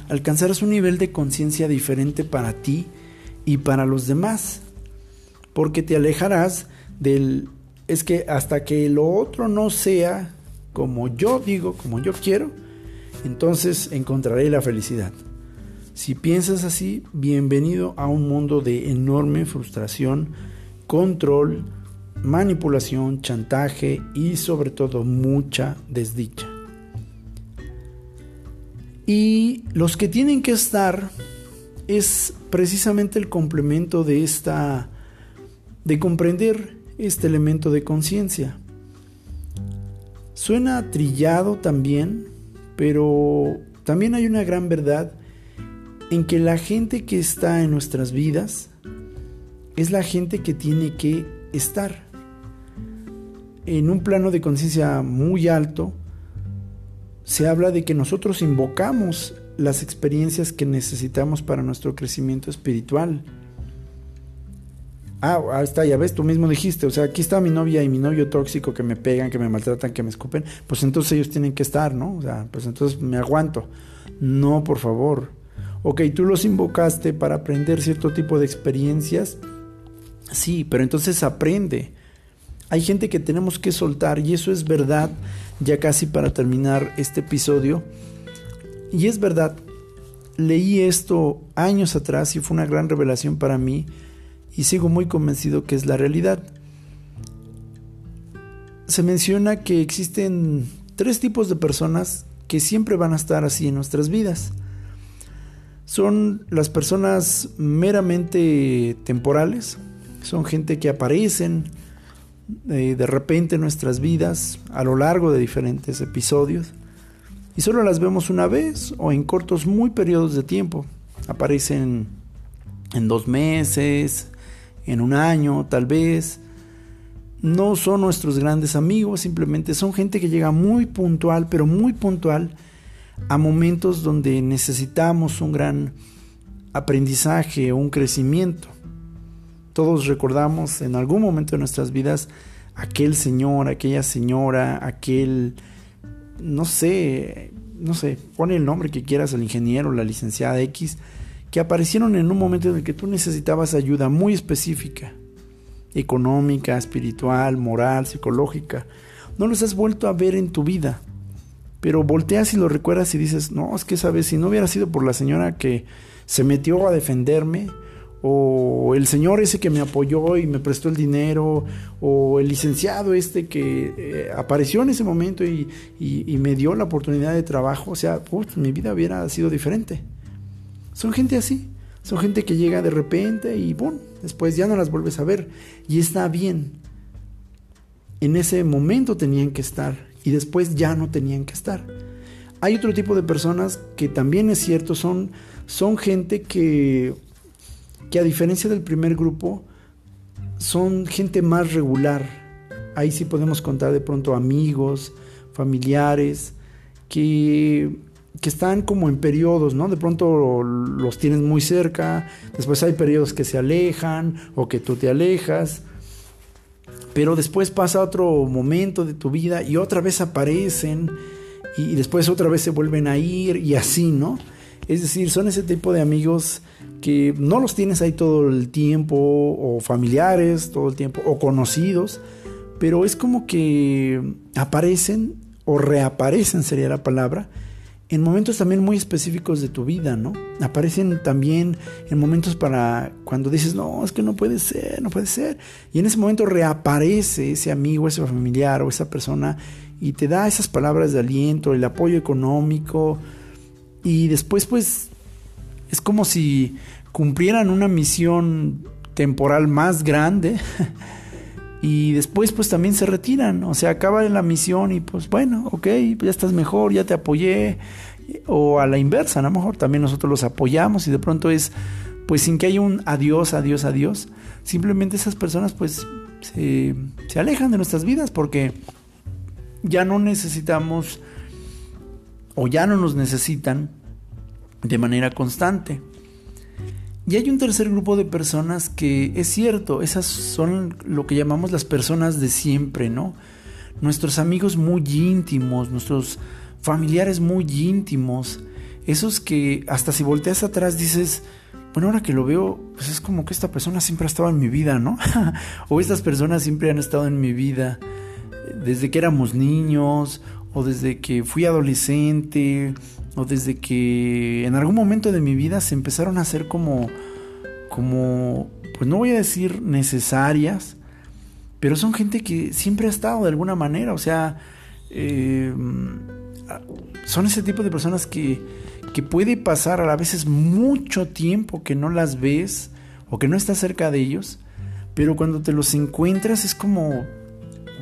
alcanzarás un nivel de conciencia diferente para ti y para los demás, porque te alejarás del... Es que hasta que lo otro no sea como yo digo, como yo quiero, entonces encontraré la felicidad. Si piensas así, bienvenido a un mundo de enorme frustración, control, manipulación, chantaje y sobre todo mucha desdicha. Y los que tienen que estar es precisamente el complemento de esta de comprender este elemento de conciencia. Suena trillado también, pero también hay una gran verdad en que la gente que está en nuestras vidas es la gente que tiene que estar en un plano de conciencia muy alto. Se habla de que nosotros invocamos las experiencias que necesitamos para nuestro crecimiento espiritual. Ah, está, ya ves, tú mismo dijiste, o sea, aquí está mi novia y mi novio tóxico que me pegan, que me maltratan, que me escupen, pues entonces ellos tienen que estar, ¿no? O sea, pues entonces me aguanto. No, por favor. Ok, tú los invocaste para aprender cierto tipo de experiencias. Sí, pero entonces aprende. Hay gente que tenemos que soltar y eso es verdad, ya casi para terminar este episodio. Y es verdad, leí esto años atrás y fue una gran revelación para mí y sigo muy convencido que es la realidad. Se menciona que existen tres tipos de personas que siempre van a estar así en nuestras vidas. Son las personas meramente temporales, son gente que aparecen eh, de repente en nuestras vidas a lo largo de diferentes episodios y solo las vemos una vez o en cortos muy periodos de tiempo. Aparecen en dos meses, en un año tal vez. No son nuestros grandes amigos, simplemente son gente que llega muy puntual, pero muy puntual a momentos donde necesitamos un gran aprendizaje un crecimiento. Todos recordamos en algún momento de nuestras vidas aquel señor, aquella señora, aquel, no sé, no sé, pone el nombre que quieras, el ingeniero, la licenciada X, que aparecieron en un momento en el que tú necesitabas ayuda muy específica, económica, espiritual, moral, psicológica. No los has vuelto a ver en tu vida, pero volteas y lo recuerdas y dices, no, es que sabes, si no hubiera sido por la señora que se metió a defenderme, o el señor ese que me apoyó y me prestó el dinero, o el licenciado este que eh, apareció en ese momento y, me dio la oportunidad de trabajo, o sea, mi vida hubiera sido diferente. Son gente así, son gente que llega de repente y ¡pum! después ya no las vuelves a ver y está bien. En ese momento tenían que estar y después ya no tenían que estar. Hay otro tipo de personas que también es cierto, son, son gente que que a diferencia del primer grupo, son gente más regular. Ahí sí podemos contar de pronto amigos, familiares, que, que están como en periodos, ¿no? De pronto los tienes muy cerca, después hay periodos que se alejan o que tú te alejas, pero después pasa otro momento de tu vida y otra vez aparecen y después otra vez se vuelven a ir y así, ¿no? Es decir, son ese tipo de amigos que no los tienes ahí todo el tiempo, o familiares todo el tiempo, o conocidos, pero es como que aparecen o reaparecen, sería la palabra, en momentos también muy específicos de tu vida, ¿no? Aparecen también en momentos para cuando dices, no, es que no puede ser, no puede ser. Y en ese momento reaparece ese amigo, ese familiar o esa persona y te da esas palabras de aliento, el apoyo económico. Y después, pues, es como si cumplieran una misión temporal más grande y después pues también se retiran, o sea, acaba la misión y pues bueno, ok, ya estás mejor, ya te apoyé, o a la inversa, a lo mejor también nosotros los apoyamos y de pronto es pues sin que haya un adiós, adiós, adiós, simplemente esas personas pues se, se alejan de nuestras vidas porque ya no necesitamos o ya no nos necesitan de manera constante. Y hay un tercer grupo de personas que es cierto, esas son lo que llamamos las personas de siempre, ¿no? Nuestros amigos muy íntimos, nuestros familiares muy íntimos, esos que hasta si volteas atrás dices, bueno, ahora que lo veo, pues es como que esta persona siempre ha estado en mi vida, ¿no? o estas personas siempre han estado en mi vida desde que éramos niños, o desde que fui adolescente, o desde que en algún momento de mi vida se empezaron a hacer como, como, pues no voy a decir necesarias, pero son gente que siempre ha estado de alguna manera, o sea, eh, son ese tipo de personas que, que puede pasar a veces mucho tiempo que no las ves o que no estás cerca de ellos, pero cuando te los encuentras es como,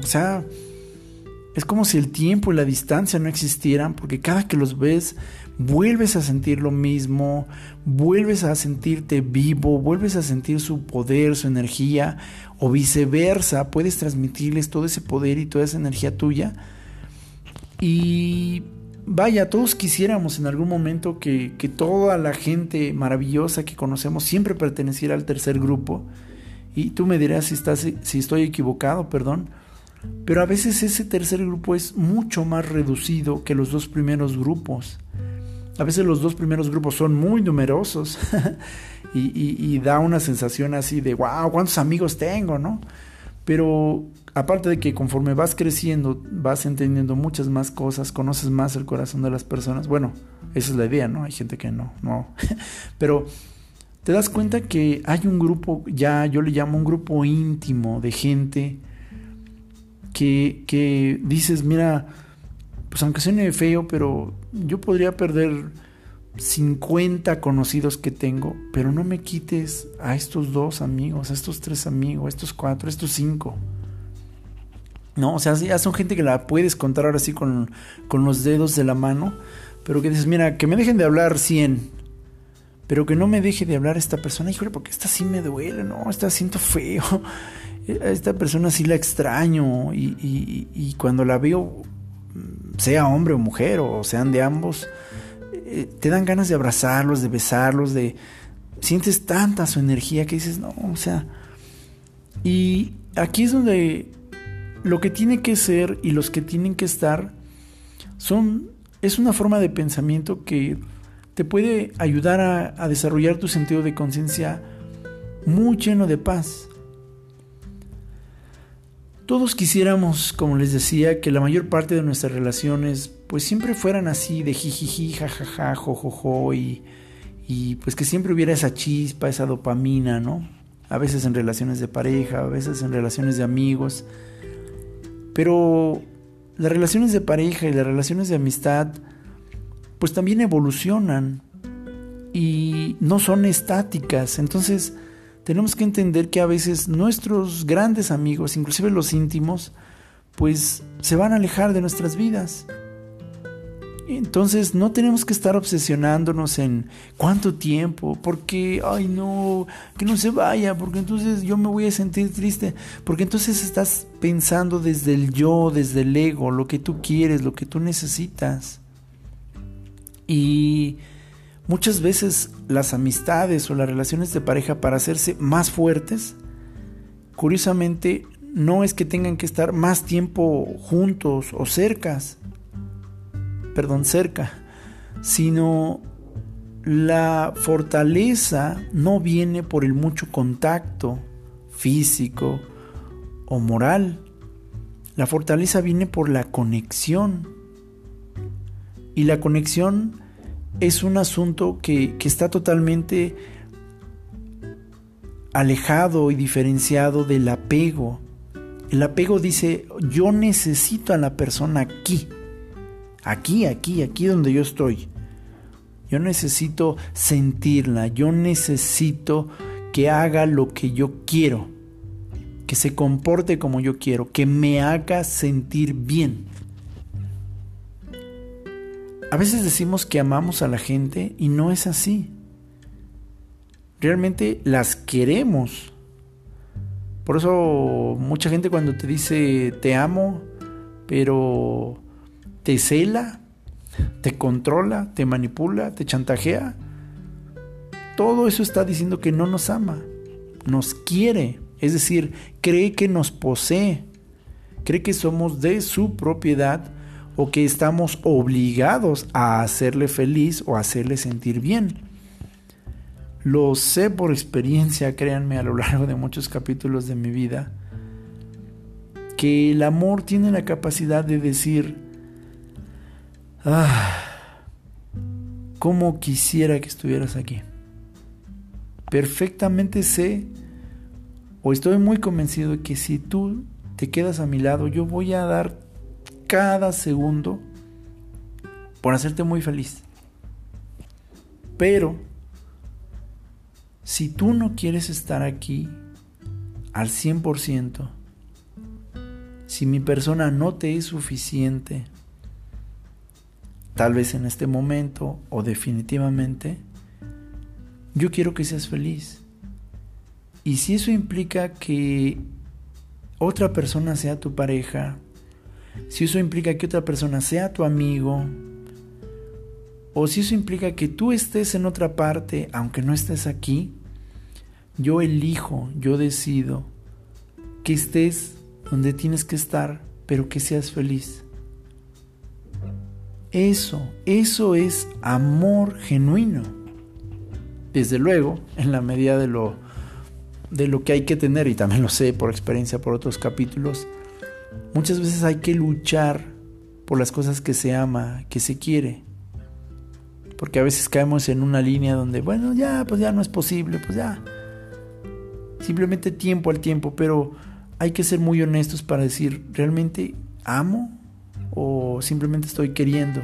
o sea, es como si el tiempo y la distancia no existieran, porque cada que los ves vuelves a sentir lo mismo, vuelves a sentirte vivo, vuelves a sentir su poder, su energía, o viceversa, puedes transmitirles todo ese poder y toda esa energía tuya. Y vaya, todos quisiéramos en algún momento que, que toda la gente maravillosa que conocemos siempre perteneciera al tercer grupo. Y tú me dirás si, estás, si estoy equivocado, perdón pero a veces ese tercer grupo es mucho más reducido que los dos primeros grupos. A veces los dos primeros grupos son muy numerosos y, da una sensación así de, wow, ¿cuántos amigos tengo? ¿no? Pero aparte de que conforme vas creciendo, vas entendiendo muchas más cosas, conoces más el corazón de las personas. Bueno, esa es la idea, ¿no? Hay gente que no, no. Pero te das cuenta que hay un grupo, ya yo le llamo un grupo íntimo de gente que, dices, mira, pues aunque suene feo, pero yo podría perder 50 conocidos que tengo, pero no me quites a estos dos amigos, a estos tres amigos, a estos cuatro, a estos cinco. No, o sea, ya son gente que la puedes contar ahora sí con, con los dedos de la mano, pero que dices, mira, que me dejen de hablar 100, pero que no me deje de hablar esta persona, híjole, porque esta sí me duele, no, esta siento feo, esta persona sí la extraño y, cuando la veo, sea hombre o mujer, o sean de ambos, eh, te dan ganas de abrazarlos, de besarlos, de... Sientes tanta su energía que dices, no, o sea... Y aquí es donde lo que tiene que ser y los que tienen que estar son... Es una forma de pensamiento que te puede ayudar a, a desarrollar tu sentido de conciencia muy lleno de paz. Todos quisiéramos, como les decía, que la mayor parte de nuestras relaciones pues siempre fueran así de jijiji, jajaja, jojojo y, y pues que siempre hubiera esa chispa, esa dopamina, ¿no? A veces en relaciones de pareja, a veces en relaciones de amigos. Pero las relaciones de pareja y las relaciones de amistad pues también evolucionan y no son estáticas. Entonces, tenemos que entender que a veces nuestros grandes amigos, inclusive los íntimos, pues se van a alejar de nuestras vidas. Entonces no tenemos que estar obsesionándonos en cuánto tiempo, porque, ay no, que no se vaya, porque entonces yo me voy a sentir triste, porque entonces estás pensando desde el yo, desde el ego, lo que tú quieres, lo que tú necesitas. Y Muchas veces las amistades o las relaciones de pareja para hacerse más fuertes, curiosamente no es que tengan que estar más tiempo juntos o cercas, perdón, cerca, sino la fortaleza no viene por el mucho contacto físico o moral. La fortaleza viene por la conexión. Y la conexión es un asunto que, está totalmente alejado y diferenciado del apego. El apego dice, yo necesito a la persona aquí, aquí, aquí, aquí donde yo estoy. Yo necesito sentirla, yo necesito que haga lo que yo quiero, que se comporte como yo quiero, que me haga sentir bien. A veces decimos que amamos a la gente y no es así. Realmente las queremos. Por eso mucha gente cuando te dice te amo, pero te cela, te controla, te manipula, te chantajea, todo eso está diciendo que no nos ama, nos quiere, es decir, cree que nos posee, cree que somos de su propiedad o que estamos obligados a hacerle feliz o hacerle sentir bien. Lo sé por experiencia, créanme, a lo largo de muchos capítulos de mi vida, que el amor tiene la capacidad de decir, ah, cómo quisiera que estuvieras aquí. Perfectamente sé o estoy muy convencido de que si tú te quedas a mi lado, yo voy a dar cada segundo por hacerte muy feliz. Pero, si tú no quieres estar aquí al 100%, si mi persona no te es suficiente, tal vez en este momento o definitivamente, yo quiero que seas feliz. Y si eso implica que otra persona sea tu pareja, si eso implica que otra persona sea tu amigo, o si eso implica que tú estés en otra parte, aunque no estés aquí, yo elijo, yo decido que estés donde tienes que estar, pero que seas feliz. Eso, eso es amor genuino. Desde luego, en la medida de lo, de lo que hay que tener, y también lo sé por experiencia por otros capítulos, Muchas veces hay que luchar por las cosas que se ama, que se quiere. Porque a veces caemos en una línea donde, bueno, ya, pues ya no es posible, pues ya. Simplemente tiempo al tiempo, pero hay que ser muy honestos para decir, ¿realmente amo? ¿O simplemente estoy queriendo?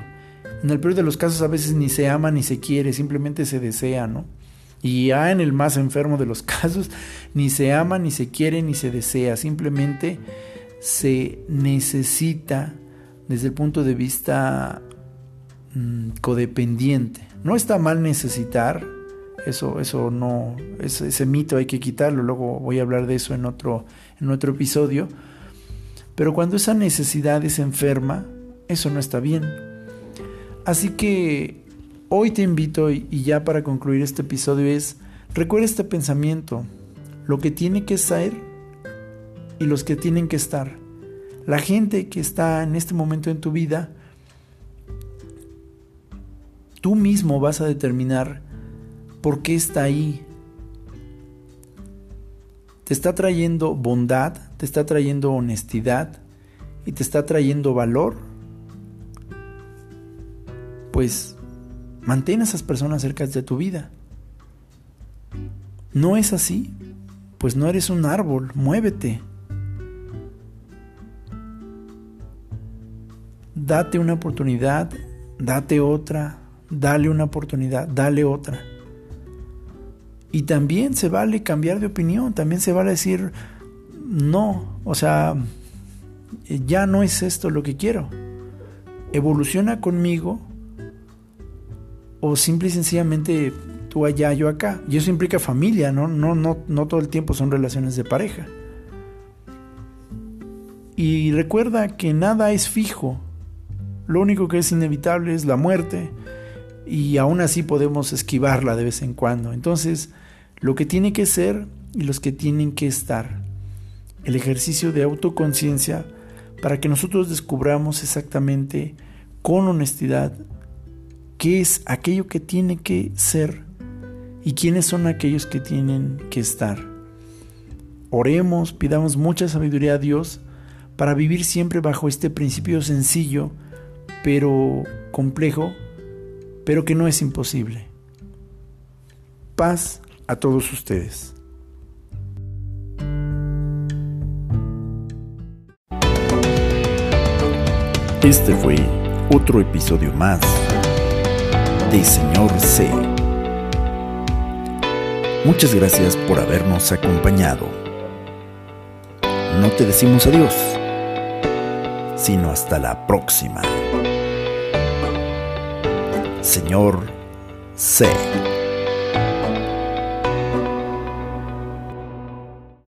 En el peor de los casos a veces ni se ama ni se quiere, simplemente se desea, ¿no? Y ya en el más enfermo de los casos, ni se ama, ni se quiere, ni se desea, simplemente se necesita desde el punto de vista mm, codependiente. No está mal necesitar, eso, eso no, ese, mito hay que quitarlo, luego voy a hablar de eso en otro, en otro episodio. Pero cuando esa necesidad es enferma, eso no está bien. Así que hoy te invito, y ya para concluir este episodio, es recuerda este pensamiento, lo que tiene que ser y los que tienen que estar. La gente que está en este momento en tu vida, tú mismo vas a determinar por qué está ahí. Te está trayendo bondad, te está trayendo honestidad y te está trayendo valor. Pues mantén a esas personas cerca de tu vida. ¿No es así? Pues no eres un árbol, muévete. Date una oportunidad, date otra, dale una oportunidad, dale otra. Y también se vale cambiar de opinión, también se vale decir, no, o sea, ya no es esto lo que quiero. Evoluciona conmigo o simple y sencillamente tú allá, yo acá. Y eso implica familia, ¿no? No, no, no todo el tiempo son relaciones de pareja. Y recuerda que nada es fijo, lo único que es inevitable es la muerte y aún así podemos esquivarla de vez en cuando. Entonces, lo que tiene que ser y los que tienen que estar. El ejercicio de autoconciencia para que nosotros descubramos exactamente con honestidad qué es aquello que tiene que ser y quiénes son aquellos que tienen que estar. Oremos, pidamos mucha sabiduría a Dios para vivir siempre bajo este principio sencillo pero complejo, pero que no es imposible. Paz a todos ustedes. Este fue otro episodio más de Señor C. Muchas gracias por habernos acompañado. No te decimos adiós, sino hasta la próxima. Señor C.